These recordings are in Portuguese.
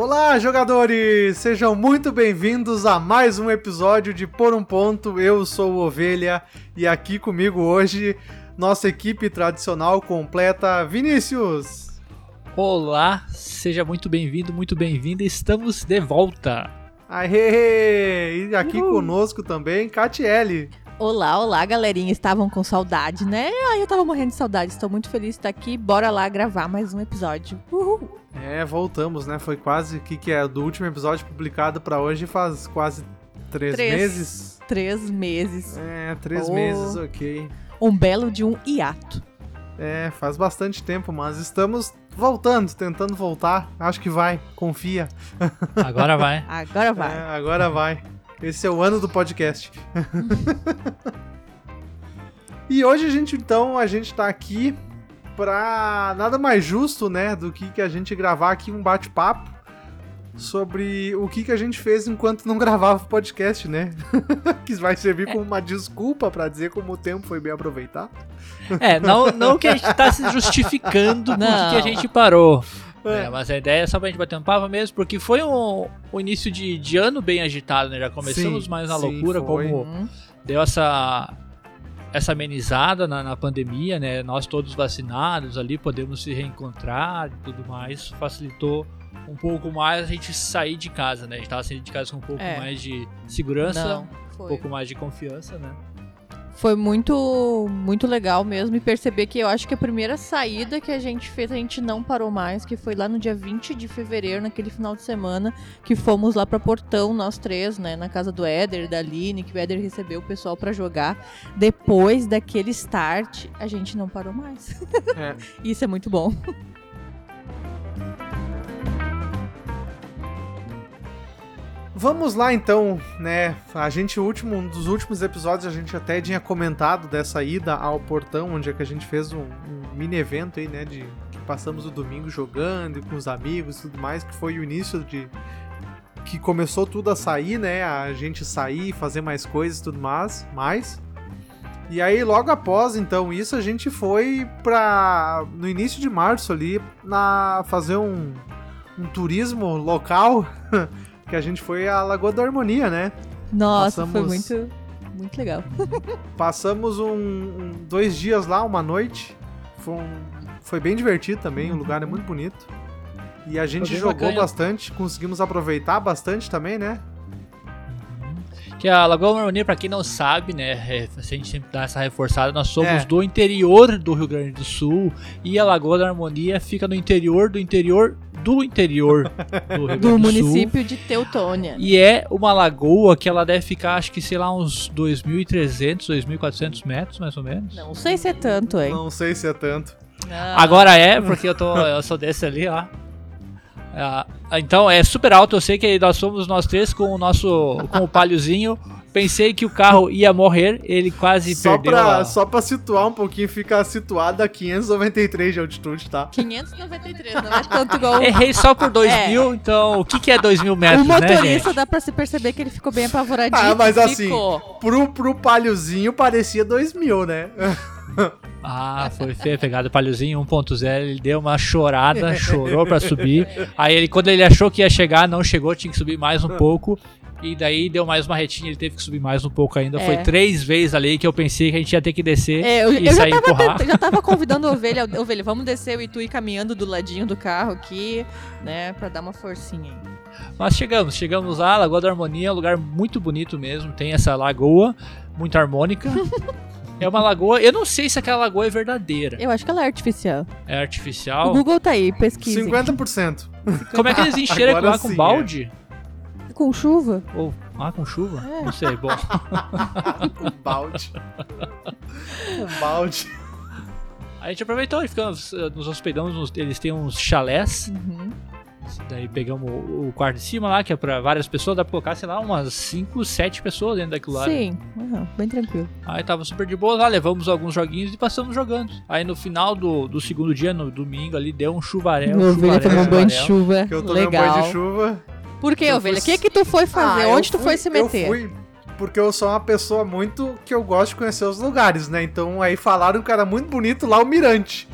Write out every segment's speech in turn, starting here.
Olá, jogadores! Sejam muito bem-vindos a mais um episódio de Por um Ponto. Eu sou o Ovelha e aqui comigo hoje nossa equipe tradicional completa, Vinícius. Olá, seja muito bem-vindo, muito bem-vinda. Estamos de volta. Aê! E aqui Uhul. conosco também, Catiele. Olá, olá, galerinha. Estavam com saudade, né? Ai, eu tava morrendo de saudade. Estou muito feliz de estar aqui. Bora lá gravar mais um episódio. Uhul. É, voltamos, né? Foi quase, o que, que é? Do último episódio publicado para hoje faz quase três, três, meses. Três meses. É, três oh. meses, ok. Um belo de um hiato. É, faz bastante tempo, mas estamos voltando, tentando voltar. Acho que vai, confia. Agora vai. Agora vai. É, agora vai. Esse é o ano do podcast. e hoje a gente então, a gente tá aqui pra nada mais justo, né, do que, que a gente gravar aqui um bate-papo sobre o que, que a gente fez enquanto não gravava o podcast, né? que vai servir como uma desculpa para dizer como o tempo foi bem aproveitado. É, não, não que a gente tá se justificando por que a gente parou. É. É, mas a ideia é só pra gente bater um papo mesmo, porque foi um, um início de, de ano bem agitado, né? Já começamos sim, mais na loucura, foi. como uhum. deu essa essa amenizada na, na, pandemia, né? Nós todos vacinados ali, podemos se reencontrar e tudo mais, facilitou um pouco mais a gente sair de casa, né? A gente tava saindo de casa com um pouco é. mais de segurança, Não, um pouco mais de confiança, né? Foi muito, muito legal mesmo e perceber que eu acho que a primeira saída que a gente fez, a gente não parou mais, que foi lá no dia 20 de fevereiro, naquele final de semana, que fomos lá para Portão, nós três, né, na casa do Éder, da Aline, que o Éder recebeu o pessoal para jogar. Depois daquele start, a gente não parou mais. É. Isso é muito bom. Vamos lá então, né? A gente, último, um dos últimos episódios, a gente até tinha comentado dessa ida ao portão, onde é que a gente fez um, um mini evento aí, né? De que passamos o domingo jogando com os amigos e tudo mais, que foi o início de. que começou tudo a sair, né? A gente sair, fazer mais coisas e tudo mais. mais. E aí, logo após, então, isso, a gente foi pra. no início de março ali, na fazer um, um turismo local. que a gente foi à Lagoa da Harmonia, né? Nossa, Passamos... foi muito, muito legal. Passamos um, um, dois dias lá, uma noite. Foi, um, foi bem divertido também, o lugar é muito bonito. E a gente jogou bacana. bastante, conseguimos aproveitar bastante também, né? Que a Lagoa da Harmonia, pra quem não sabe, né, é, a gente sempre dá essa reforçada, nós somos é. do interior do Rio Grande do Sul e a Lagoa da Harmonia fica no interior do interior do interior do, Rio do, do município de Teutônia. E é uma lagoa que ela deve ficar, acho que, sei lá, uns 2.300, 2.400 metros, mais ou menos. Não sei se é tanto, hein? Não sei se é tanto. Ah. Agora é, porque eu, tô, eu sou desse ali, ó. Ah, então é super alto, eu sei que nós somos nós três com o nosso com o palhozinho Pensei que o carro ia morrer, ele quase só perdeu. Pra, a... Só pra situar um pouquinho, fica situado a 593 de altitude, tá? 593, não é tanto igual. Errei só por 2 é. mil, então o que, que é 2 mil metros, né? O motorista né, dá pra se perceber que ele ficou bem apavoradinho. Ah, mas assim, pro, pro palhozinho parecia 2 mil, né? Ah, foi feio, pegado o palhozinho 1.0, ele deu uma chorada, chorou para subir. Aí ele, quando ele achou que ia chegar, não chegou, tinha que subir mais um pouco. E daí deu mais uma retinha, ele teve que subir mais um pouco ainda. É. Foi três vezes ali que eu pensei que a gente ia ter que descer é, eu, e eu sair já tava, empurrar. já tava convidando a ovelha, ovelha, vamos descer e tu ir caminhando do ladinho do carro aqui, né, pra dar uma forcinha aí. Mas chegamos, chegamos lá, Lagoa da Harmonia, um lugar muito bonito mesmo. Tem essa lagoa, muito harmônica. É uma lagoa. Eu não sei se aquela lagoa é verdadeira. Eu acho que ela é artificial. É artificial? O Google tá aí, pesquisa. 50%. Como é que eles encheram lá com balde? É. Com chuva? Ou, ah, com chuva? É. Não sei, bom. um balde. Um balde. A gente aproveitou e ficamos, eh, nos hospedamos, eles têm uns chalés. Uhum. Daí pegamos o, quarto de cima lá, que é pra várias pessoas, dá pra colocar, sei lá, umas 5, 7 pessoas dentro daquilo lá. Sim, uhum, bem tranquilo. Aí tava super de boa lá, levamos alguns joguinhos e passamos jogando. Aí no final do, do segundo dia, no domingo ali, deu um chuvarel. Meu chuvarel, tomou um banho de chuva. Que eu tomei Legal. um banho de chuva. Por que, ovelha? O que que tu foi fazer? Ah, Onde tu foi se meter? Eu fui porque eu sou uma pessoa muito que eu gosto de conhecer os lugares, né? Então aí falaram que era muito bonito lá o Mirante.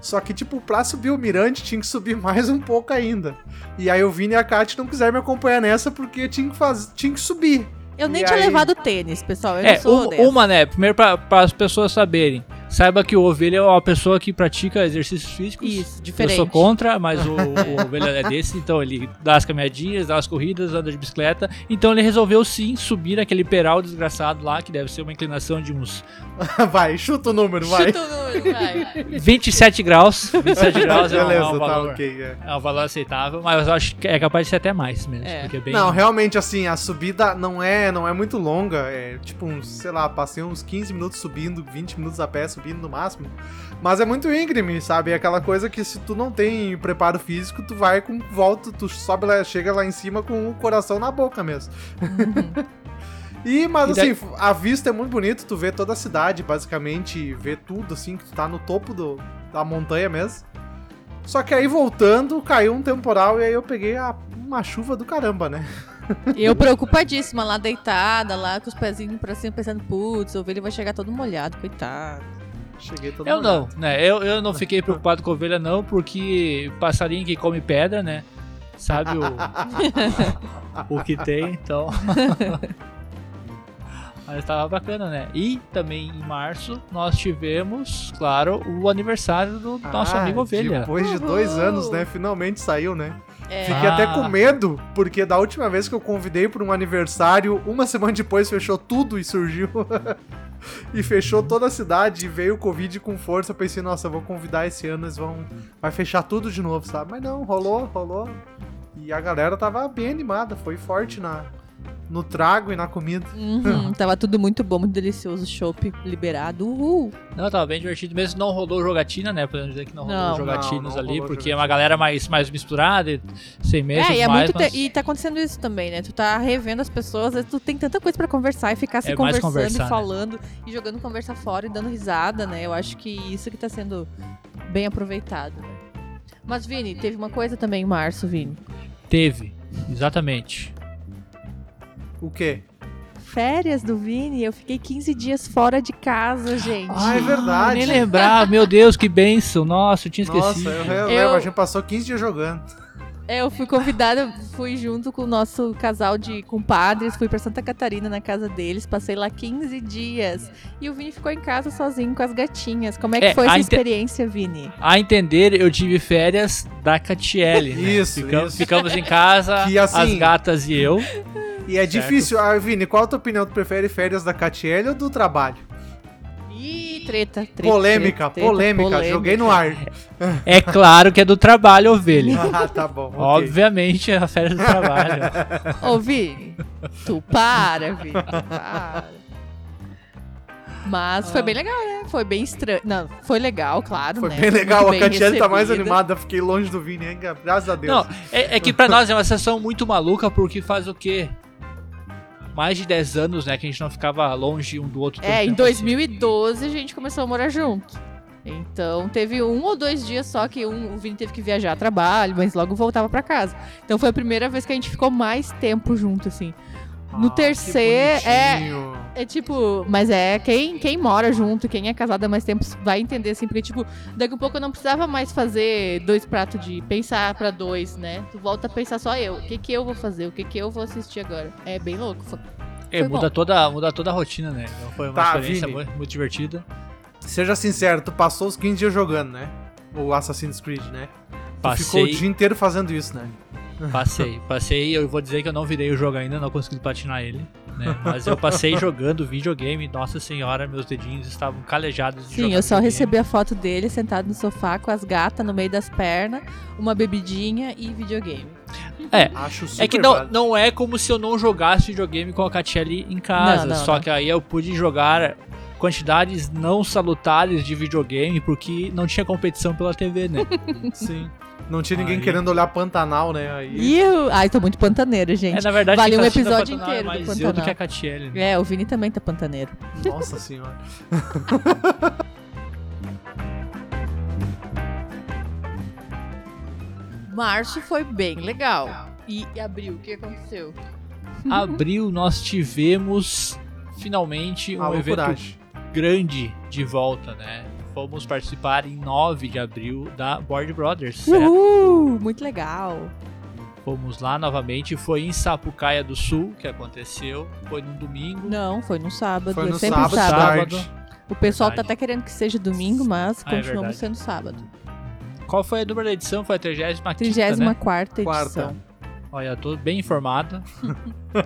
Só que, tipo, pra subir o mirante tinha que subir mais um pouco ainda. E aí o Vini e a Kat não quiseram me acompanhar nessa porque tinha que, faz... tinha que subir. Eu nem E tinha aí? levado tênis, pessoal. Eu É, não sou uma, né? Primeiro pra, as pessoas saberem. Saiba que o ovelha é uma pessoa que pratica exercícios físicos. Isso, Eu diferente. sou contra, mas o, o ovelha é desse, então ele dá as caminhadinhas, dá as corridas, anda de bicicleta. Então ele resolveu sim subir aquele peral desgraçado lá, que deve ser uma inclinação de uns vai, chuta o número, vai. Chuta o número, vai. 27 graus. 27 graus é um, é Beleza, um tá valor. ok. é. É um valor aceitável, mas eu acho que é capaz de ser até mais mesmo. É. Porque é bem. Não, realmente, assim, a subida não é, não é muito longa. É tipo uns, sei lá, passei uns 15 minutos subindo, 20 minutos a pé subindo no máximo. Mas é muito íngreme, sabe? É aquela coisa que se tu não tem preparo físico, tu vai com volta, tu sobe lá, chega lá em cima com o coração na boca mesmo. E, mas E daí- assim, a vista é muito bonita, tu vê toda a cidade, basicamente, vê tudo, assim, que tu tá no topo do, da montanha mesmo. Só que aí voltando, caiu um temporal e aí eu peguei a- uma chuva do caramba, né? E eu preocupadíssima lá deitada, lá com os pezinhos pra cima, pensando, putz, o ovelha vai chegar todo molhado, coitado. Cheguei todo Eu não, né? Eu, eu não fiquei preocupado com ovelha, não, porque passarinho que come pedra, né? Sabe o, o que tem, então. Mas tava bacana, né? E também em março nós tivemos, claro, o aniversário do nosso Ah, amigo Ovelha. Depois de dois Uhul. anos, né? Finalmente saiu, né? É, Fiquei Ah. até com medo, porque da última vez que eu convidei para um aniversário, uma semana depois fechou tudo e surgiu. E fechou toda a cidade e veio o Covid com força. Eu pensei, nossa, vou convidar esse ano, eles vão. Vai fechar tudo de novo, sabe? Mas não, rolou, rolou. E a galera tava bem animada, foi forte na, no trago e na comida. uhum, tava tudo muito bom, muito delicioso, chopp liberado, uhul. Não, tava bem divertido mesmo. Não rolou jogatina, né? Podemos dizer que não rolou Não. jogatinos Não, não ali, rolou porque é jogatina. uma galera mais, mais misturada, e sem mesa É, e é mais, muito. mas... E tá acontecendo isso também, né? Tu tá revendo as pessoas, às vezes tu tem tanta coisa pra conversar e ficar se É conversando conversar, e né? falando e jogando conversa fora e dando risada, né? Eu acho que isso que tá sendo bem aproveitado. né? Mas, Vini, teve uma coisa também em março, Vini. Teve, exatamente. O quê? Férias do Vini, eu fiquei 15 dias fora de casa, gente. Ah, é verdade. Nem lembrar, meu Deus, que benção. Nossa, eu tinha Nossa, esquecido. eu, eu, Eu- a gente passou 15 dias jogando. É, eu fui convidada, fui junto com o nosso casal de compadres, fui pra Santa Catarina na casa deles, passei lá 15 dias. E o Vini ficou em casa sozinho com as gatinhas. Como é que É, foi a essa experiência, Vini? A entender, eu tive férias da Catiele. né? Isso, Ficamos, isso. ficamos em casa, Que assim- as gatas e eu. E é difícil. Ah, Vini, qual a tua opinião? Tu prefere férias da Catiele ou do trabalho? Ih, treta, treta. polêmica, treta, treta, polêmica, Joguei no ar. É claro que é do trabalho, ovelha. ah, tá bom. ok. Obviamente é a férias do trabalho. Ô, Vini, tu para, Vini, para. Mas foi bem legal, né? Foi bem estranho. Não, foi legal, claro, Foi né? bem legal. Muito a Catiele tá mais animada. Fiquei longe do Vini, hein? Graças a Deus. Não, é, é que pra nós é uma sensação muito maluca, porque faz o quê? Mais de 10 anos, né, que a gente não ficava longe um do outro. É, em tempo assim. 2012 a gente começou a morar junto. Então teve um ou dois dias só que um, o Vini teve que viajar a trabalho, mas logo voltava pra casa. Então foi a primeira vez que a gente ficou mais tempo junto, assim. No Ah, terceiro, é, bonitinho. é tipo, mas é quem, quem mora junto, quem é casado há mais tempo vai entender assim, porque tipo, daqui a pouco eu não precisava mais fazer dois pratos de pensar pra dois, né? Tu volta a pensar só eu, o que que eu vou fazer, o que que eu vou assistir agora. É bem louco. Foi- É, Foi muda bom. toda, muda toda a rotina, né? Então foi uma Tá, experiência Vini. muito, divertida. Seja sincero, tu passou os 15 dias jogando, né? O Assassin's Creed, né? Tu ficou o Passei, dia inteiro fazendo isso, né? Passei, passei. Eu vou dizer que eu não virei o jogo ainda, não consegui platinar ele. Né? Mas eu passei jogando videogame. Nossa senhora, meus dedinhos estavam calejados de Sim, jogar eu só videogame. recebi a foto dele sentado no sofá com as gatas no meio das pernas, uma bebidinha e videogame. É, Acho super É que não, válido. não é como se eu não jogasse videogame com a Catiele em casa. Não, não, só não. que aí eu pude jogar quantidades não salutares de videogame porque não tinha competição pela TV, né? Sim. Não tinha ninguém Aí. querendo olhar Pantanal, né? Aí... Eu... Ai, tô muito pantaneiro, é, gente. na verdade, Vale quem um tá assistindo episódio Pantanal inteiro do é mais eu do Pantanal. que a Catiele. Né? É, o Vini também tá pantaneiro. Nossa senhora. Março foi bem legal. E abril, o que aconteceu? Abril nós tivemos finalmente um A evento loucuragem. grande de volta, né? Fomos participar em 9 de abril da Board Brothers, certo? Uhul, muito legal. Fomos lá novamente, foi em Sapucaia do Sul que aconteceu, foi no domingo. Não, foi no sábado. Foi é no sempre sábado, sábado. O pessoal tá Verdade. até querendo que seja domingo, mas Ah, é continuamos verdade. sendo sábado. Qual foi a número da edição? Foi a 35 34 né? edição. Quarta. Olha, eu tô bem informado.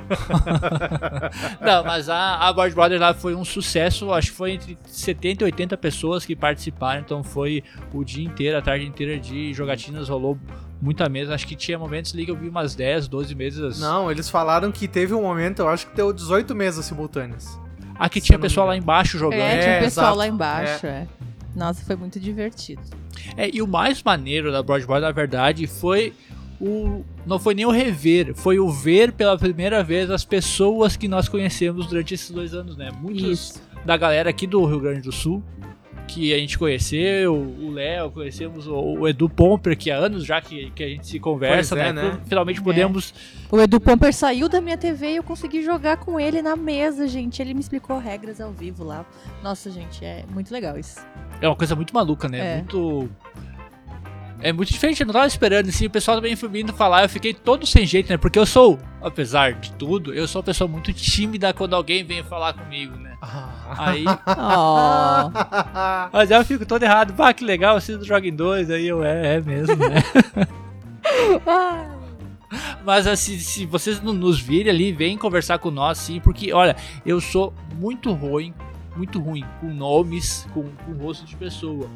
Não, mas a, a Board Brothers lá foi um sucesso. Acho que foi entre 70 e 80 pessoas que participaram. Então foi o dia inteiro, a tarde inteira de jogatinas. Rolou muita mesa. Acho que tinha momentos ali que eu vi umas 10, 12 mesas. Não, eles falaram que teve um momento, eu acho que deu 18 mesas simultâneas. Aqui Se tinha pessoal lá embaixo jogando. É, tinha É, pessoal exato. lá embaixo, é. Nossa, foi muito divertido. É, e o mais maneiro da Broadboard, na verdade, foi o. Não foi nem o rever, foi o ver pela primeira vez as pessoas que nós conhecemos durante esses dois anos, né? Muitos Isso. da galera aqui do Rio Grande do Sul, que a gente conheceu, o Léo, conhecemos o, o Edu Pomper, que há anos já que, que a gente se conversa, Pois é, né? né? Finalmente podemos. O Edu Pomper saiu da minha TV e eu consegui jogar com ele na mesa, gente. Ele me explicou regras ao vivo lá. Nossa, gente, é muito legal isso. É uma coisa muito maluca, né? É. Muito. É muito diferente, eu não tava esperando, assim, o pessoal também foi vindo falar, eu fiquei todo sem jeito, né? Porque eu sou, apesar de tudo, eu sou uma pessoa muito tímida quando alguém vem falar comigo, né? Aí, Oh. mas aí eu fico todo errado, pá, que legal, vocês jogam em dois, aí eu, é, é mesmo, né? Mas assim, se vocês não nos virem ali, vem conversar com nós, sim, porque, olha, eu sou muito ruim, muito ruim com nomes, com, com rosto de pessoa.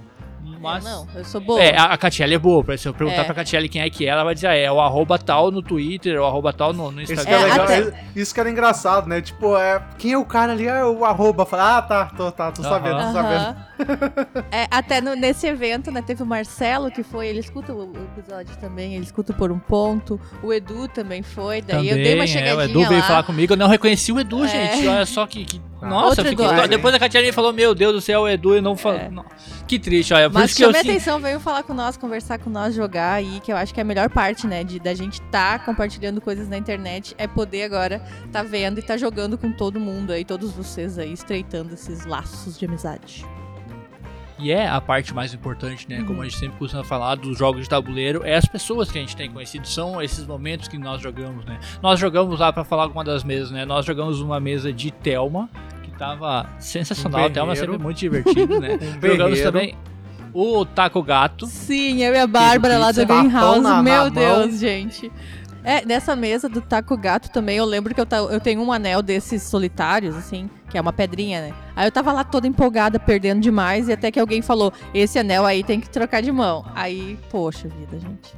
Mas. Não, eu sou boa. É, a, Catiele é boa. Se eu perguntar É. pra Catiele quem é que é, ela vai dizer, ah, é o arroba tal no Twitter, o arroba tal no, no Isso que Instagram. é, É, legal. até- Isso que era engraçado, né? Tipo, é, quem é o cara ali? É o arroba. Fala, ah, tá, tô, tá, tô Aham. sabendo, tô sabendo. Aham. É, até no- nesse evento, né, teve o Marcelo que foi, ele escuta o, episódio também, ele escuta por um ponto. O Edu também foi, daí eu dei uma Também, chegadinha é, o Edu veio lá. falar comigo, eu não reconheci o Edu, É. gente. Olha só que. que- Ah. Nossa, fiquei- depois a Catiele falou, meu Deus do céu, o Edu, eu não falo. É. Que triste, olha. Mas isso que eu a sinto. atenção, veio falar com nós, conversar com nós, jogar aí, que eu acho que é a melhor parte, né, de da gente tá compartilhando coisas na internet, é poder agora tá vendo e tá jogando com todo mundo aí, todos vocês aí, estreitando esses laços de amizade. E é a parte mais importante, né? Uhum. Como a gente sempre costuma falar dos jogos de tabuleiro, é as pessoas que a gente tem conhecido, são esses momentos que nós jogamos, né? Nós jogamos lá pra falar alguma das mesas, né? Nós jogamos uma mesa de Thelma, que tava sensacional. Um Thelma é sempre muito divertido, né? Um jogamos também o Taco Gato. Sim, eu e a Bárbara lá do Greenhouse, na- na meu mão. Deus, gente. É, nessa mesa do Taco Gato também, eu lembro que eu, ta- eu tenho um anel desses solitários, assim, que é uma pedrinha, né? Aí eu tava lá toda empolgada, perdendo demais, e até que alguém falou, esse anel aí tem que trocar de mão. Aí, poxa vida, gente.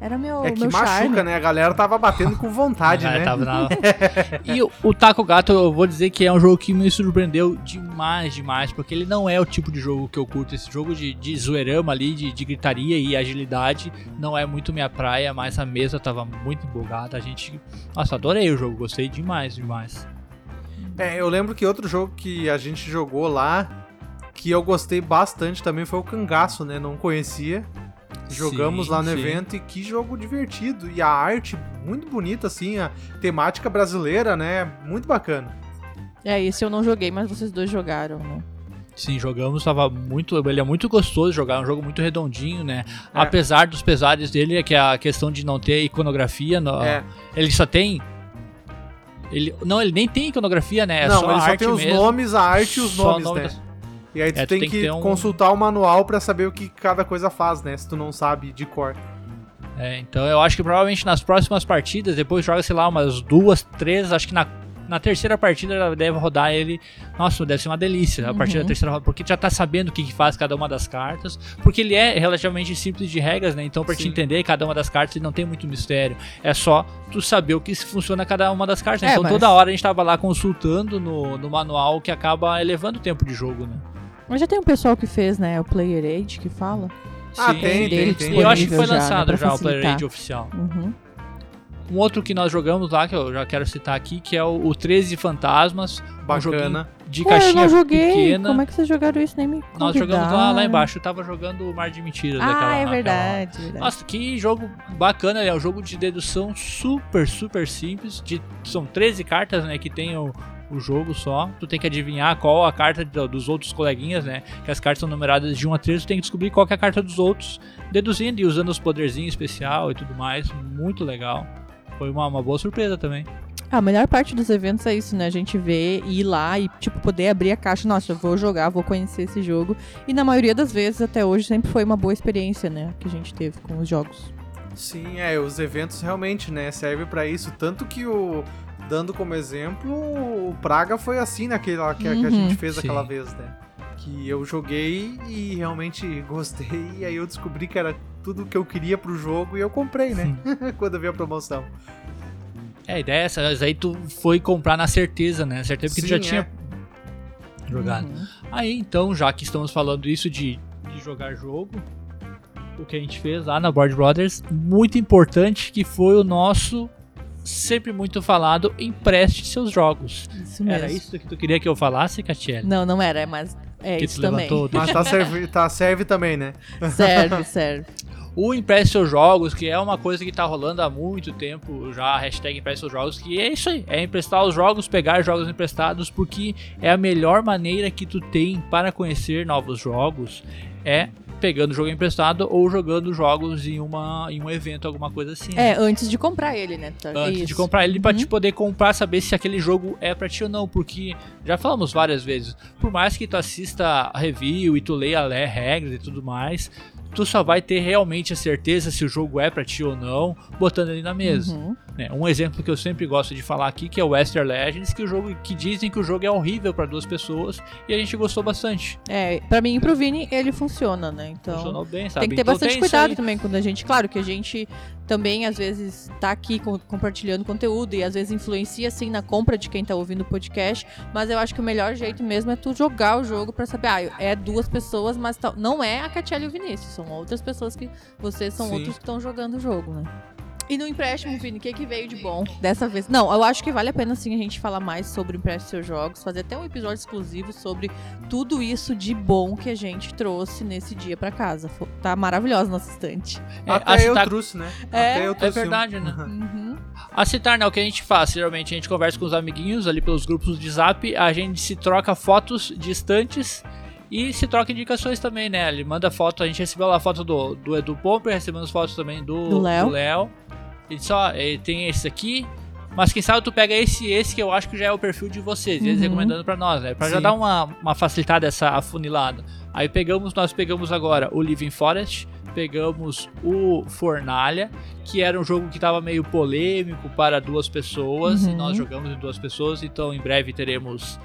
Era meu, É que meu machuca, charme. né? A galera tava batendo com vontade, Ah, né? tava na- e o, o Taco Gato, eu vou dizer que é um jogo que me surpreendeu demais, demais, porque ele não é o tipo de jogo que eu curto. Esse jogo de, de zoeirama ali, de, de gritaria e agilidade, não é muito minha praia, mas a mesa tava muito empolgada. A gente. Nossa, adorei o jogo, gostei demais, demais. É, eu lembro que outro jogo que a gente jogou lá, que eu gostei bastante também, foi o Cangaço, né? Não conhecia. Jogamos Sim, lá no sim. evento e que jogo divertido. E a arte muito bonita, assim, a temática brasileira, né? Muito bacana. É, esse eu não joguei, mas vocês dois jogaram, né? Sim, jogamos, tava muito. Ele é muito gostoso jogar, é um jogo muito redondinho, né? É. Apesar dos pesares dele, é que a questão de não ter iconografia. no- É. Ele só tem. Ele, não, ele nem tem iconografia, né? É não, só ele a só arte tem os mesmo. nomes, a arte e os Só nomes, nome né? das- E aí tu, É, tu tem, tem que que, um- consultar o manual pra saber o que cada coisa faz, né? Se tu não sabe de cor. É, então eu acho que provavelmente nas próximas partidas, depois joga, sei lá, umas duas, três, acho que na, na terceira partida ela deve rodar ele. Nossa, deve ser uma delícia a partir da Uhum. terceira rodada, porque já tá sabendo o que, que faz cada uma das cartas, porque ele é relativamente simples de regras, né? Então, pra te entender cada uma das cartas, ele não tem muito mistério. É só tu saber o que funciona cada uma das cartas. né? É, então, mas- toda hora a gente tava lá consultando no, no manual, que acaba elevando o tempo de jogo, né? Mas já tem um pessoal que fez, né? O Player Aid que fala. Ah, Sim, tem, tem, tem. Eu acho que foi já, né, lançado pra já o Player. Age oficial. Uhum. Um outro que nós jogamos lá, que eu já quero citar aqui, que é o, o 13 Fantasmas. Bacana. Um de Ué, eu caixinha não joguei. pequena. Como é que vocês jogaram isso? Nem me Nós jogamos lá, lá convidaram. embaixo. Eu tava jogando o Mar de Mentiras. Ah, daquela- é verdade, verdade. Nossa, que jogo bacana, é um jogo de dedução super, super simples. De, são 13 cartas, né, que tem o, o jogo só. Tu tem que adivinhar qual a carta do- dos outros coleguinhas, né? Que as cartas são numeradas de 1 a 13, tu tem que descobrir qual que é a carta dos outros, deduzindo e usando os poderzinhos especial e tudo mais. Muito legal. Foi uma, uma boa surpresa também. A melhor parte dos eventos é isso, né? A gente vê e ir lá e, tipo, poder abrir a caixa. Nossa, eu vou jogar, vou conhecer esse jogo. E na maioria das vezes, até hoje, sempre foi uma boa experiência, né? Que a gente teve com os jogos. Sim, é, os eventos realmente, né, servem pra isso. Tanto que o. Dando como exemplo, o Praga foi assim naquela que, que a Uhum. gente fez Sim. aquela vez, né? Que eu joguei e realmente gostei, e aí eu descobri que era tudo que eu queria pro jogo e eu comprei, né? Quando eu vi a promoção. É, a ideia é essa, mas aí tu foi comprar na certeza, né? Certeza que tu já Sim, tinha é. jogado. Uhum. Aí então, já que estamos falando isso de, de jogar jogo, o que a gente fez lá na Board Brothers, muito importante que foi o nosso sempre muito falado empreste seus jogos. Isso mesmo. Era isso que tu queria que eu falasse, Catiele? Não, não era, mas é que isso também. levantou. Mas tá serve, tá, serve também, né? Serve, serve. O Empreste Seus Jogos, que é uma coisa que tá rolando há muito tempo já, a hashtag Empreste Seus Jogos, que é isso aí, é emprestar os jogos, pegar jogos emprestados, porque é a melhor maneira que tu tem para conhecer novos jogos, é pegando o jogo emprestado ou jogando jogos em, uma, em um evento, alguma coisa assim. É, antes de comprar ele, né? Tá- Antes de isso. comprar ele pra Uhum. te poder comprar, saber se aquele jogo é pra ti ou não, porque já falamos várias vezes, por mais que tu assista a review e tu leia le- regras e tudo mais, tu só vai ter realmente a certeza se o jogo é pra ti ou não, botando ele na mesa. Uhum. Né? Um exemplo que eu sempre gosto de falar aqui, que é o Western Legends, que o jogo que dizem que o jogo é horrível pra duas pessoas e a gente gostou bastante. É, pra mim e pro Vini, ele funciona, né? Então. Funcionou bem, sabe? Tem que ter Então bastante cuidado também quando a gente. Claro que a gente também, às vezes, tá aqui com- compartilhando conteúdo e às vezes influencia, assim, na compra de quem tá ouvindo o podcast. Mas eu acho que o melhor jeito mesmo é tu jogar o jogo pra saber, ah, é duas pessoas, mas não é a Catiele e o Vinícius. São outras pessoas que. Vocês são Sim. outros que estão jogando o jogo, né? E no empréstimo, Vini, o que, que veio de bom dessa vez? Não, eu acho que vale a pena sim a gente falar mais sobre o empréstimo seus jogos, fazer até um episódio exclusivo sobre tudo isso de bom que a gente trouxe nesse dia pra casa. Tá maravilhosa nossa estante. É, a Até eu citar- trouxe, né? É, Até eu é trouxe um. verdade, né? Uhum. A citar, né, o que a gente faz, geralmente a gente conversa com os amiguinhos ali pelos grupos de zap, a gente se troca fotos distantes e se troca indicações também, né? Ele manda foto, a gente recebeu lá a foto do, do Edu Pomper, recebemos fotos também do, Do Léo. Ele só, ele tem esse aqui, mas quem sabe tu pega esse e esse que eu acho que já é o perfil de vocês, e eles Uhum. recomendando pra nós, né? Pra já dar uma, uma facilitada essa afunilada. Aí pegamos, nós pegamos agora o Living Forest, pegamos o Fornalha, que era um jogo que estava meio polêmico para duas pessoas, e Uhum. nós jogamos em duas pessoas, então em breve teremos.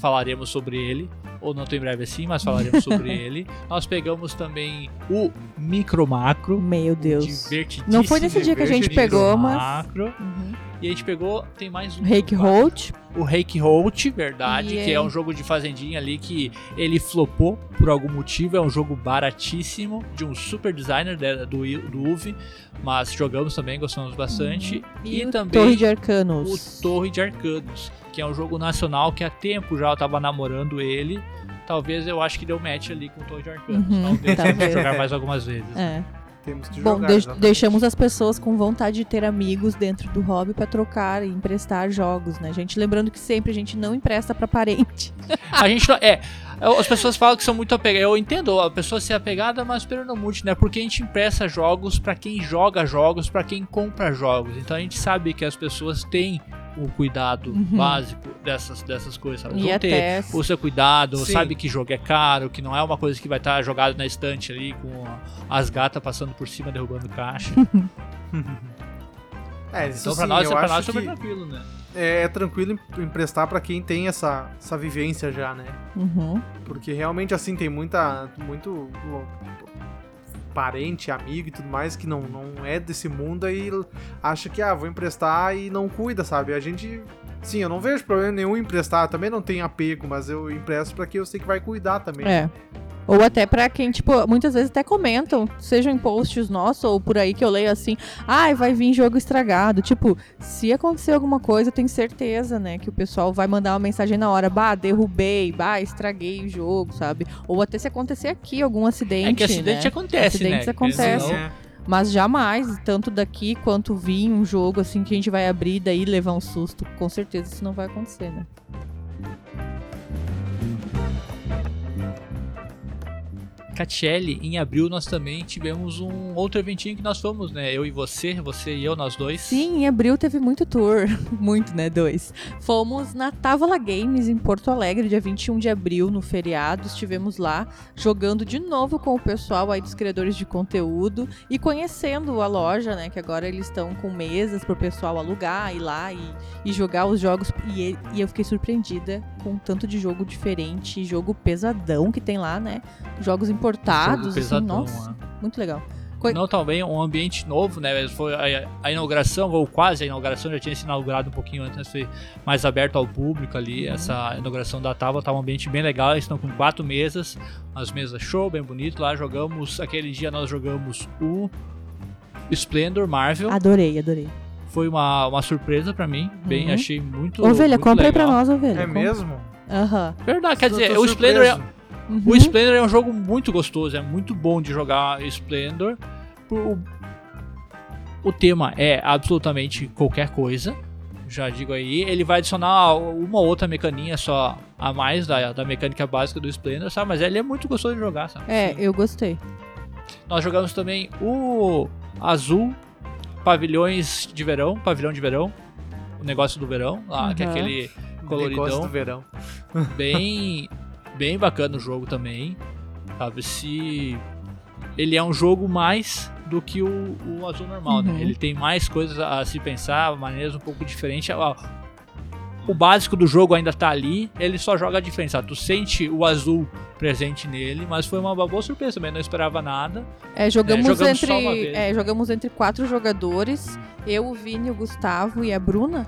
Falaremos sobre ele. Ou não tão em breve assim, mas falaremos sobre ele. Nós pegamos também o Micro Macro. Meu Deus. Divertidíssimo. Não foi nesse dia que a gente pegou, mas. Macro. Uhum. E a gente pegou, tem mais um. Rake Holt. O Rake Holt, verdade, E que é um jogo de fazendinha ali que ele flopou por algum motivo. É um jogo baratíssimo, de um super designer do, do UV, mas jogamos também, gostamos bastante. E, Uhum. o também Torre de o Arcanos. Torre de Arcanos, que é um jogo nacional que há tempo já eu tava namorando ele. Talvez eu acho que deu match ali com o Torre de Arcanos. Uhum, Talvez talvez. jogar mais algumas vezes. É. Temos que Bom, jogar. deix- exatamente. deixamos as pessoas com vontade de ter amigos dentro do hobby pra trocar e emprestar jogos, né, gente? Lembrando que sempre a gente não empresta pra parente. A gente não- é. As pessoas falam que são muito apegadas. Eu entendo a pessoa ser apegada, mas pelo não muito, né? Porque a gente empresta jogos pra quem joga jogos, pra quem compra jogos. Então a gente sabe que as pessoas têm o cuidado Uhum. básico dessas, dessas coisas. Sabe? Vão ter o seu cuidado, Sim. sabe que jogo é caro, que não é uma coisa que vai estar jogado na estante ali com as gatas passando por cima derrubando caixa. É, isso Então pra sim, nós, eu pra nós é acho super que tranquilo, né? é, é tranquilo em- emprestar pra quem tem essa, essa vivência já, né? Uhum. Porque realmente, assim, tem muita. Muito. Parente, amigo e tudo mais que não, não é desse mundo aí acha que, ah, vou emprestar e não cuida, sabe? A gente. Sim, eu não vejo problema nenhum em emprestar, também não tenho apego, mas eu empresto pra quem eu sei que vai cuidar também. É. Ou até pra quem, tipo, muitas vezes até comentam, sejam em posts nossos ou por aí que eu leio assim, ai, ah, vai vir jogo estragado. Tipo, se acontecer alguma coisa, eu tenho certeza, né, que o pessoal vai mandar uma mensagem na hora, bah, derrubei, bah, estraguei o jogo, sabe? Ou até se acontecer aqui algum acidente. É que acidente né? acontece, Acidentes né? acontecem. Mas jamais, tanto daqui quanto vir um jogo assim que a gente vai abrir e daí levar um susto. Com certeza isso não vai acontecer, né? Catiele, em abril nós também tivemos um outro eventinho que nós fomos, né? Eu e você, você e eu, nós dois. Sim, em abril teve muito tour. muito, né? Dois. Fomos na Távola Games, em Porto Alegre, dia 21 de abril, no feriado. Estivemos lá jogando de novo com o pessoal aí dos criadores de conteúdo e conhecendo a loja, né? Que agora eles estão com mesas pro pessoal alugar, ir lá e, e jogar os jogos. E, e eu fiquei surpreendida com tanto de jogo diferente, jogo pesadão que tem lá, né? Jogos importados, assim, nossa, é. muito legal. Co Não, também um ambiente novo, né? Foi a, a, inauguração, ou quase a inauguração, já tinha se inaugurado um pouquinho antes, foi mais aberto ao público ali. Uhum. Essa inauguração da Tábua tá um ambiente bem legal. Eles estão com quatro mesas, as mesas show, bem bonito. Lá jogamos, aquele dia nós jogamos o Splendor Marvel. Adorei, adorei. Foi uma, uma surpresa para mim, bem, uhum. achei muito. Ovelha, muito compra aí pra nós, ovelha. É mesmo? Aham. Uhum. Verdade, quer dizer, o Splendor é. Uhum. O Splendor é um jogo muito gostoso, é muito bom de jogar Splendor. O, o tema é absolutamente qualquer coisa. Já digo aí, ele vai adicionar uma outra mecaninha só a mais da, da mecânica básica do Splendor, sabe? Mas ele é muito gostoso de jogar, sabe? É, eu gostei. Nós jogamos também o Azul Pavilhões de Verão, Pavilhão de Verão, o negócio do verão, lá, uhum. que é aquele coloridão. Negócio do verão. Bem bem bacana o jogo também. Sabe? Se ele é um jogo mais do que o, o azul normal, né? uhum. né? Ele tem mais coisas a se pensar, maneiras um pouco diferentes. O básico do jogo ainda tá ali, ele só joga diferente, sabe? Tu sente o azul presente nele, mas foi uma boa surpresa também, não esperava nada. É, jogamos, é, jogamos entre, é, jogamos entre quatro jogadores, eu, o Vini, o Gustavo e a Bruna.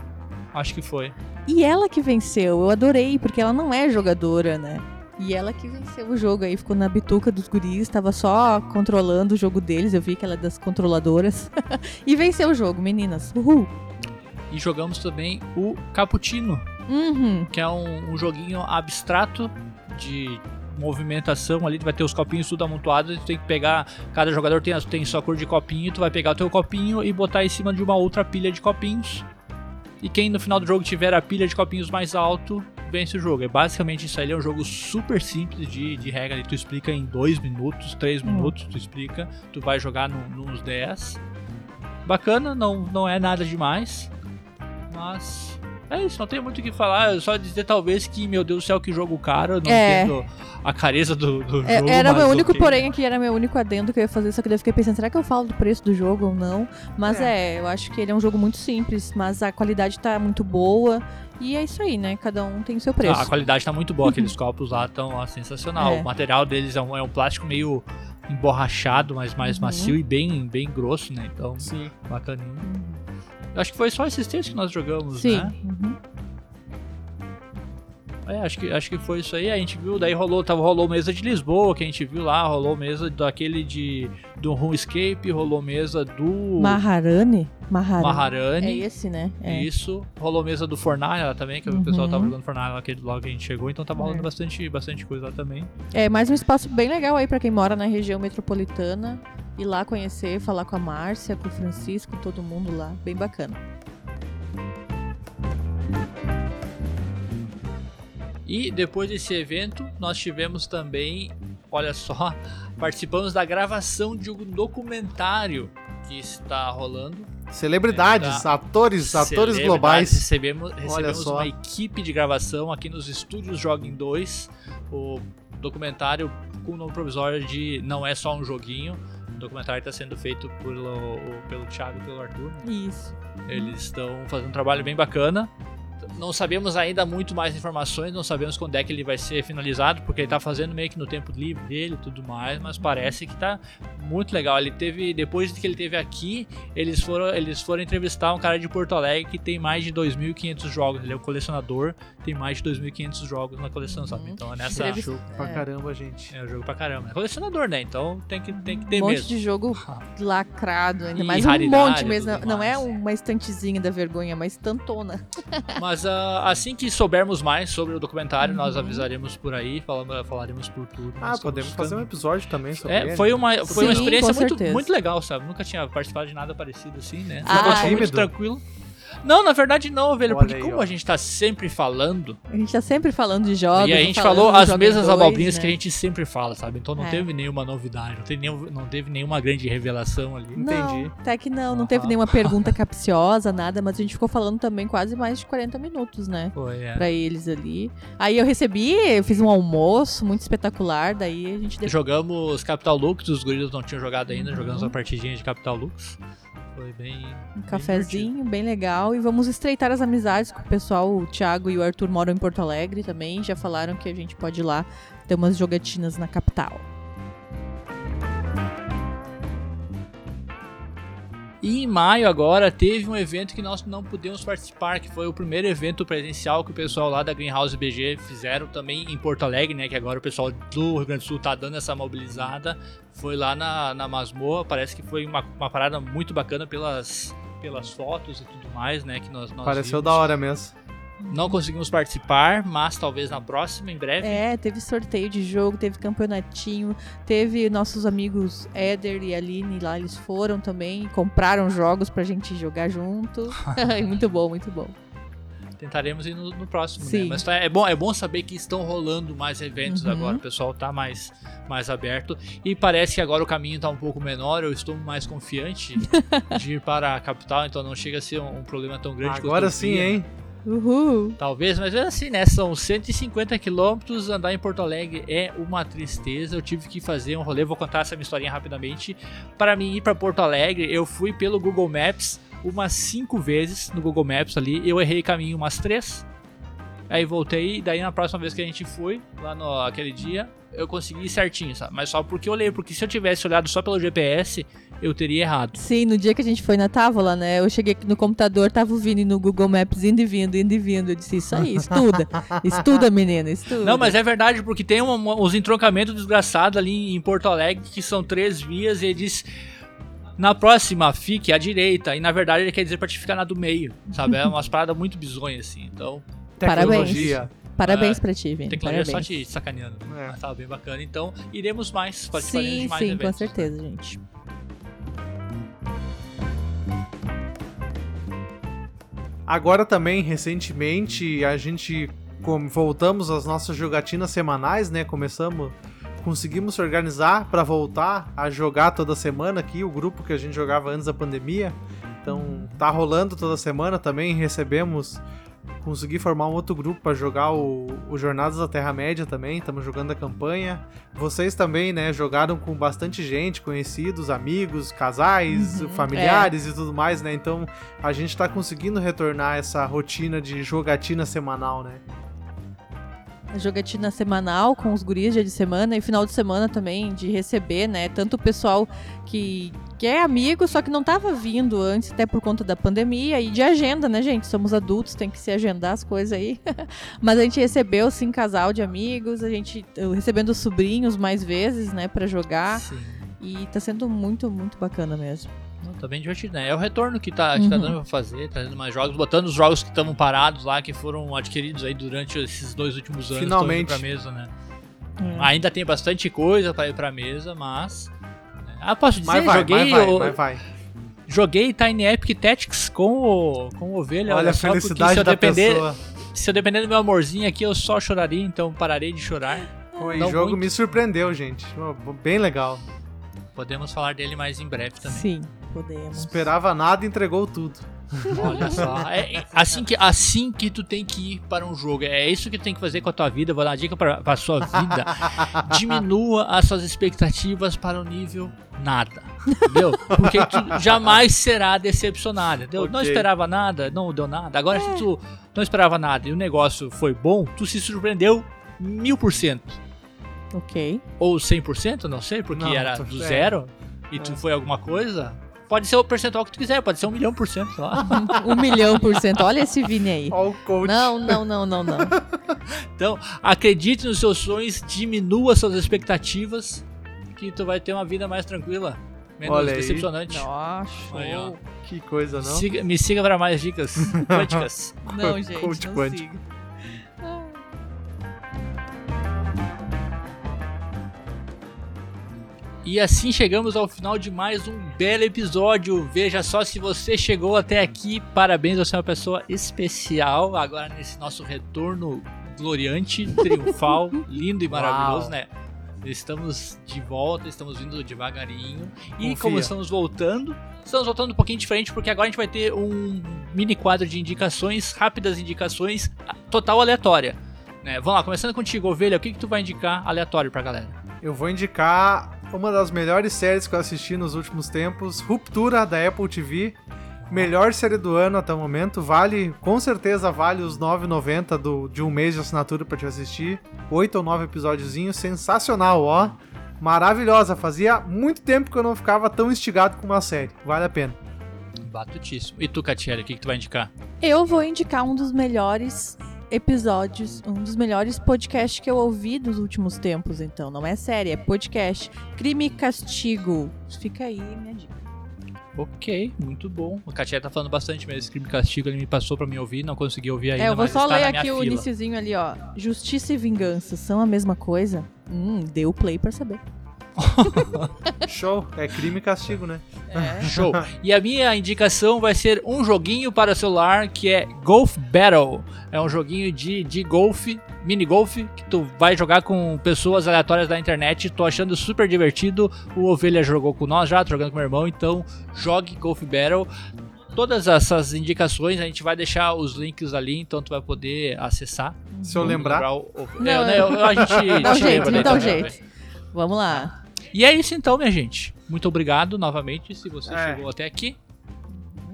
Acho que foi. E ela que venceu, eu adorei, porque ela não é jogadora, né? E ela que venceu o jogo aí, ficou na bituca dos guris, estava só controlando o jogo deles, eu vi que ela é das controladoras. e venceu o jogo, meninas. Uhul! E jogamos também o Cappuccino, uhum. que é um, um, joguinho abstrato de movimentação ali, tu vai ter os copinhos tudo amontoados, tu tem que pegar, cada jogador tem, tem sua cor de copinho, tu vai pegar o teu copinho e botar em cima de uma outra pilha de copinhos. E quem no final do jogo tiver a pilha de copinhos mais alto, vence o jogo. É basicamente isso aí, é um jogo super simples de, de regra. Tu explica em 2 minutos, 3 uhum. minutos, tu explica. Tu vai jogar no, nos 10. Bacana, não, não é nada demais. Mas é isso, não tem muito o que falar. Só dizer talvez que, meu Deus do céu, que jogo caro. Não é. entendo a careza do, do é, jogo. Era meu único, okay. porém, aqui era meu único adendo que eu ia fazer, só que eu fiquei pensando, será que eu falo do preço do jogo ou não? Mas é. é. eu acho que ele é um jogo muito simples, mas a qualidade tá muito boa. E é isso aí, né? Cada um tem o seu preço. Ah, a qualidade tá muito boa, aqueles copos lá estão sensacional. É. O material deles é um, é um plástico meio emborrachado, mas mais uhum. macio e bem, bem grosso, né? Então, Sim. bacaninho. Uhum. Acho que foi só esses três que nós jogamos, Sim. né? Uhum. É, acho que, acho que foi isso aí. A gente viu, daí rolou, tava, rolou mesa de Lisboa, que a gente viu lá, rolou mesa daquele de do RuneScape, rolou mesa do Maharani, Maharani. Maharani. É esse, né? É. Isso. Rolou mesa do Fornalha também, que uhum. o pessoal tava jogando Fornalha aquele logo que a gente chegou, então tava rolando é. bastante, bastante coisa lá também. É, mais um espaço bem legal aí para quem mora na região metropolitana. Ir lá conhecer, falar com a Márcia, com o Francisco, todo mundo lá. Bem bacana. E depois desse evento, nós tivemos também, olha só, participamos da gravação de um documentário que está rolando. Celebridades, atores, atores globais. Recebemos, recebemos uma equipe de gravação aqui nos estúdios Joguem 2. O documentário com o nome provisório de Não é só um joguinho. O documentário está sendo feito pelo, pelo Thiago e pelo Arthur. Isso. Eles estão fazendo um trabalho bem bacana não sabemos ainda muito mais informações, não sabemos quando é que ele vai ser finalizado, porque ele tá fazendo meio que no tempo livre dele e tudo mais, mas parece que tá muito legal. Ele teve, depois que ele teve aqui, eles foram, eles foram entrevistar um cara de Porto Alegre que tem mais de 2.500 jogos, ele é um colecionador, tem mais de 2.500 jogos na coleção, sabe? Uhum. Então é nessa... É jogo pra caramba, gente. É um jogo pra caramba. É colecionador, né? Então tem que, tem que ter um monte mesmo. de jogo lacrado, ainda E mais um monte mesmo. tudo Não é uma estantezinha da vergonha, mas tantona. Mas ah, assim que soubermos mais sobre o documentário, nós Uhum. avisaremos por aí, falamos, falaremos por tudo. Ah, Nós podemos estamos fazer um episódio também sobre É, ele. foi uma, foi uma Sim, experiência com muito, muito legal, sabe? Nunca tinha participado de nada parecido assim, né? Ah, muito tranquilo. Não, na verdade não, velho, Olha porque aí, como ó. a gente tá sempre falando, A gente tá sempre falando de jogos. e a gente falou as mesmas dois, abobrinhas né? que a gente sempre fala, sabe? Então não É. teve nenhuma novidade, não teve, nenhum, não teve nenhuma grande revelação ali. Não, Entendi. até que não, não teve nenhuma pergunta capciosa, nada, mas a gente ficou falando também quase mais de 40 minutos, né? Foi, é. Pra eles ali. Aí eu recebi, eu fiz um almoço muito espetacular, daí a gente. Jogamos Capital Lux, os gorilas não tinham jogado ainda, Uhum. jogamos uma partidinha de Capital Lux. Foi bem. Um cafezinho bem legal e vamos estreitar as amizades com o pessoal. O Thiago e o Arthur moram em Porto Alegre também. Já falaram que a gente pode ir lá ter umas jogatinas na capital. E em maio agora teve um evento que nós não pudemos participar, que foi o primeiro evento presencial que o pessoal lá da Greenhouse BG fizeram também em Porto Alegre, né? Que agora o pessoal do Rio Grande do Sul tá dando essa mobilizada. Foi lá na, na Masmoa, parece que foi uma, uma parada muito bacana pelas, pelas fotos e tudo mais, né? Que nós, nós Pareceu vimos. da hora mesmo. Não conseguimos participar, mas talvez na próxima, em breve. É, teve sorteio de jogo, teve campeonatinho, teve nossos amigos Éder e Aline lá, eles foram também, compraram jogos pra gente jogar junto. muito bom, muito bom. Tentaremos ir no, no próximo, né? Sim. Mas tá- é, bom, é bom saber que estão rolando mais eventos Uhum. agora. O pessoal tá mais, mais aberto. E parece que agora o caminho tá um pouco menor. Eu estou mais confiante de ir para a capital, então não chega a ser um, um problema tão grande quanto Agora sim, né? hein? Uhul! Talvez, mas é assim, né? São 150 quilômetros. Andar em Porto Alegre é uma tristeza. Eu tive que fazer um rolê. Vou contar essa minha historinha rapidamente. Para mim ir para Porto Alegre, eu fui pelo Google Maps umas cinco vezes no Google Maps ali. Eu errei caminho umas três. Aí voltei. Daí na próxima vez que a gente foi, lá no aquele dia, eu consegui certinho, sabe? Mas só porque eu olhei. Porque se eu tivesse olhado só pelo GPS, eu teria errado. Sim, no dia que a gente foi na Távola, né? Eu cheguei aqui no computador, tava o Vini no Google Maps indo e vindo, indo e vindo. Eu disse, isso aí, estuda. estuda, menina, estuda. Não, mas é verdade, porque tem um- um- uns entroncamentos desgraçados ali em Porto Alegre que são três vias e ele diz. Na próxima, fique à direita. E na verdade ele quer dizer pra te ficar na do meio. Sabe? É umas paradas muito bizonhas, assim. Então, Parabéns. Tecnologia. Parabéns É, pra ti, Vini. tecnologia Parabéns. só te sacaneando. É. Mas tava bem bacana. Então, iremos mais. Participaremos Sim, de mais sim, com eventos. certeza, gente. Agora também, recentemente, a gente voltamos às nossas jogatinas semanais, né? Começamos, conseguimos se organizar para voltar a jogar toda semana aqui, o grupo que a gente jogava antes da pandemia. Então, tá rolando toda semana também, recebemos consegui formar um outro grupo para jogar o, o Jornadas da Terra-média também, estamos jogando a campanha. Vocês também, né, jogaram com bastante gente, conhecidos, amigos, casais, Uhum, familiares e tudo mais, né? Então a gente tá conseguindo retornar essa rotina de jogatina semanal, né? Jogatina semanal com os guris dia de semana e final de semana também de receber, né? Tanto o pessoal que, que é amigo, só que não tava vindo antes, até por conta da pandemia e de agenda, né, gente? Somos adultos, tem que se agendar as coisas aí. Mas a gente recebeu, sim, casal de amigos, a gente recebendo sobrinhos mais vezes, né, pra jogar. Sim. E tá sendo muito, muito bacana mesmo. Não, tá bem divertido, né? É o retorno que tá, que tá Uhum. dando pra fazer, trazendo mais jogos, botando os jogos que estavam parados lá, que foram adquiridos aí durante esses dois últimos anos. Finalmente. Pra mesa, né? É. Ainda tem bastante coisa pra ir pra mesa, mas. Ah, posso dizer, Mas vai, joguei, mas vai, o- mas vai. joguei Tiny Epic Tactics com o, com o Ovelha. Olha a só, porque felicidade se eu da depender, pessoa. Se eu depender do meu amorzinho aqui, eu só choraria, então pararei de chorar. O Não jogo muito. me surpreendeu, gente. Bem legal. Podemos falar dele mais em breve também. Sim, podemos. Esperava nada e entregou tudo. Olha só. É, é assim, que, assim que tu tem que ir para um jogo. É isso que tu tem que fazer com a tua vida. Vou dar uma dica para a sua vida. Diminua as suas expectativas para o nível nada. Entendeu? Porque tu jamais será decepcionado. Entendeu? Okay. Não esperava nada, não deu nada. Agora, é. se tu não esperava nada e o negócio foi bom, tu se surpreendeu mil por cento. Ok. Ou 100%, não sei, porque não, era do zero e tu é. foi alguma coisa. Pode ser o percentual que tu quiser, pode ser um milhão por cento lá. um milhão por cento. Olha esse Vini aí. Olha o coach. Não, não, não, não, não. então, acredite nos seus sonhos, diminua suas expectativas, que tu vai ter uma vida mais tranquila. Menos Olha decepcionante. Nossa, aí, que coisa, não? Siga, me siga para mais dicas quânticas. não, gente, coach não quântico. siga. E assim chegamos ao final de mais um belo episódio. Veja só se você chegou até aqui. Parabéns, você é uma pessoa especial. Agora nesse nosso retorno gloriante, triunfal, lindo e maravilhoso, Uau. né? Estamos de volta, estamos vindo devagarinho. E Confia. como estamos voltando, estamos voltando um pouquinho diferente, porque agora a gente vai ter um mini quadro de indicações, rápidas indicações, total aleatória. Né? Vamos lá, começando contigo, Ovelha, o que, que tu vai indicar aleatório pra galera? Eu vou indicar uma das melhores séries que eu assisti nos últimos tempos, Ruptura da Apple TV. Melhor série do ano até o momento, vale, com certeza vale os 9,90 do, de um mês de assinatura para te assistir. Oito ou nove episódiozinhos, sensacional, ó. Maravilhosa, fazia muito tempo que eu não ficava tão instigado com uma série, vale a pena. Batutíssimo. E tu, Catiele, o que, que tu vai indicar? Eu vou indicar um dos melhores episódios, um dos melhores podcasts que eu ouvi dos últimos tempos, então. Não é série, é podcast. Crime e Castigo. Fica aí minha dica. Ok, muito bom. O Katia tá falando bastante mesmo. Crime e Castigo ele me passou pra me ouvir, não consegui ouvir ainda. É, eu vou só ler aqui o iníciozinho ali, ó. Justiça e vingança são a mesma coisa? Hum, deu play pra saber. Show, é crime e castigo, né? É. Show. E a minha indicação vai ser um joguinho para celular que é Golf Battle. É um joguinho de, de golfe, mini golfe, que tu vai jogar com pessoas aleatórias da internet. Tô achando super divertido. O Ovelha jogou com nós já, tô jogando com meu irmão, então jogue Golf Battle todas essas indicações, a gente vai deixar os links ali, então tu vai poder acessar. Se eu lembrar. lembrar o, o, não, é, eu, a gente dá um jeito, lembra, dá um jeito. Vamos lá. E é isso então, minha gente. Muito obrigado novamente se você é. chegou até aqui.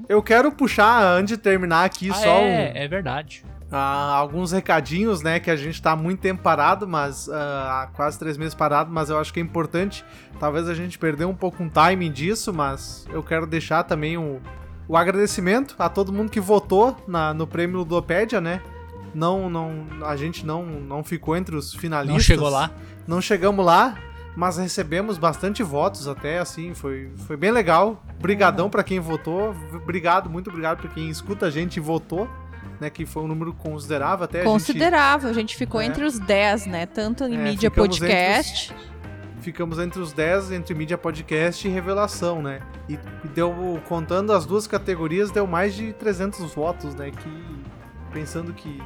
Eu quero puxar, antes de terminar aqui, ah, só é, um, é verdade. Uh, alguns recadinhos, né? Que a gente tá há muito tempo parado, mas uh, há quase três meses parado, mas eu acho que é importante. Talvez a gente perdeu um pouco um timing disso, mas eu quero deixar também o, o agradecimento a todo mundo que votou na, no prêmio Ludopédia, né? Não, não, a gente não, não ficou entre os finalistas. Não chegou lá. Não chegamos lá, mas recebemos bastante votos até, assim, foi, foi bem legal. Brigadão uhum. para quem votou, obrigado, muito obrigado para quem escuta a gente e votou. Né, que foi um número considerável até Considerável, a gente, a gente ficou é, entre os 10, né? Tanto em é, mídia podcast. Entre os, ficamos entre os 10 entre mídia podcast e revelação, né? E deu, contando as duas categorias, deu mais de 300 votos, né? Que pensando que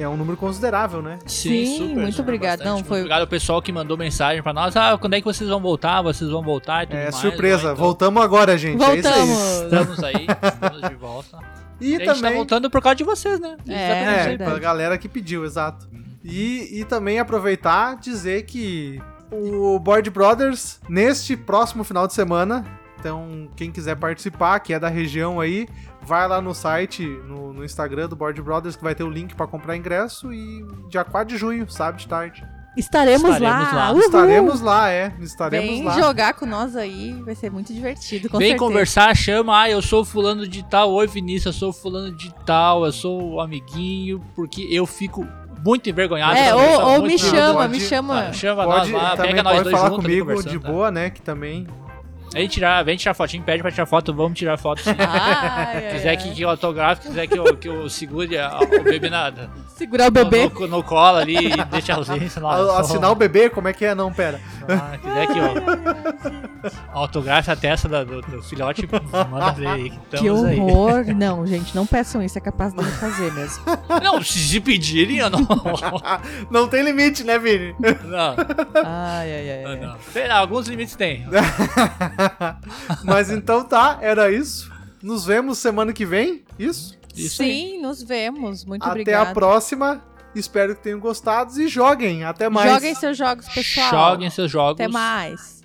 é um número considerável, né? Sim, Sim super, muito obrigado. Não, foi... Obrigado ao pessoal que mandou mensagem pra nós. Ah, quando é que vocês vão voltar? Vocês vão voltar e tudo é, mais. surpresa. Então... Voltamos agora, gente. Voltamos. É isso aí. Estamos aí, estamos de volta. E, e também... a gente tá voltando por causa de vocês, né? É, é pra galera que pediu, exato. E, e também aproveitar dizer que o Board Brothers, neste próximo final de semana, então quem quiser participar, que é da região aí, vai lá no site, no, no Instagram do Board Brothers, que vai ter o link para comprar ingresso e dia 4 de junho, sábado de tarde. Estaremos, Estaremos lá. lá. Estaremos lá, é. Estaremos Vem lá. jogar com nós aí, vai ser muito divertido. Vem certeza. conversar, chama. Ah, eu sou fulano de tal. Oi, Vinícius, eu sou fulano de tal. Eu sou o amiguinho, porque eu fico muito envergonhado. É, ou, ou me chama, me chama. Ah, chama pode, nós lá, pega nós dois falar comigo de boa, né? Que também Vem tirar, vem tirar fotinho, pede pra tirar foto, vamos tirar foto sim. Ai, quiser que, que eu autografe, quiser que eu, que eu segure a, o bebê nada. Segurar o bebê? No, no, no colo ali e deixar a ausência lá. Assinar o bebê, como é que é? Não, pera. Ah, quiser que eu autografe a testa do, do filhote, manda ver aí. Que, que horror. Aí. Não, gente, não peçam isso, é capaz de fazer mesmo. Não, se pedirem, eu não. não tem limite, né, Vini? Não. Ai, ai, ai. Não, não. Tem, alguns limites tem. Mas então tá, era isso. nos vemos semana que vem, isso? Isso Sim, aí. nos vemos. Muito Até obrigada. a próxima. Espero que tenham gostado e joguem. Até mais. Joguem seus jogos, pessoal. Joguem seus jogos. Até mais.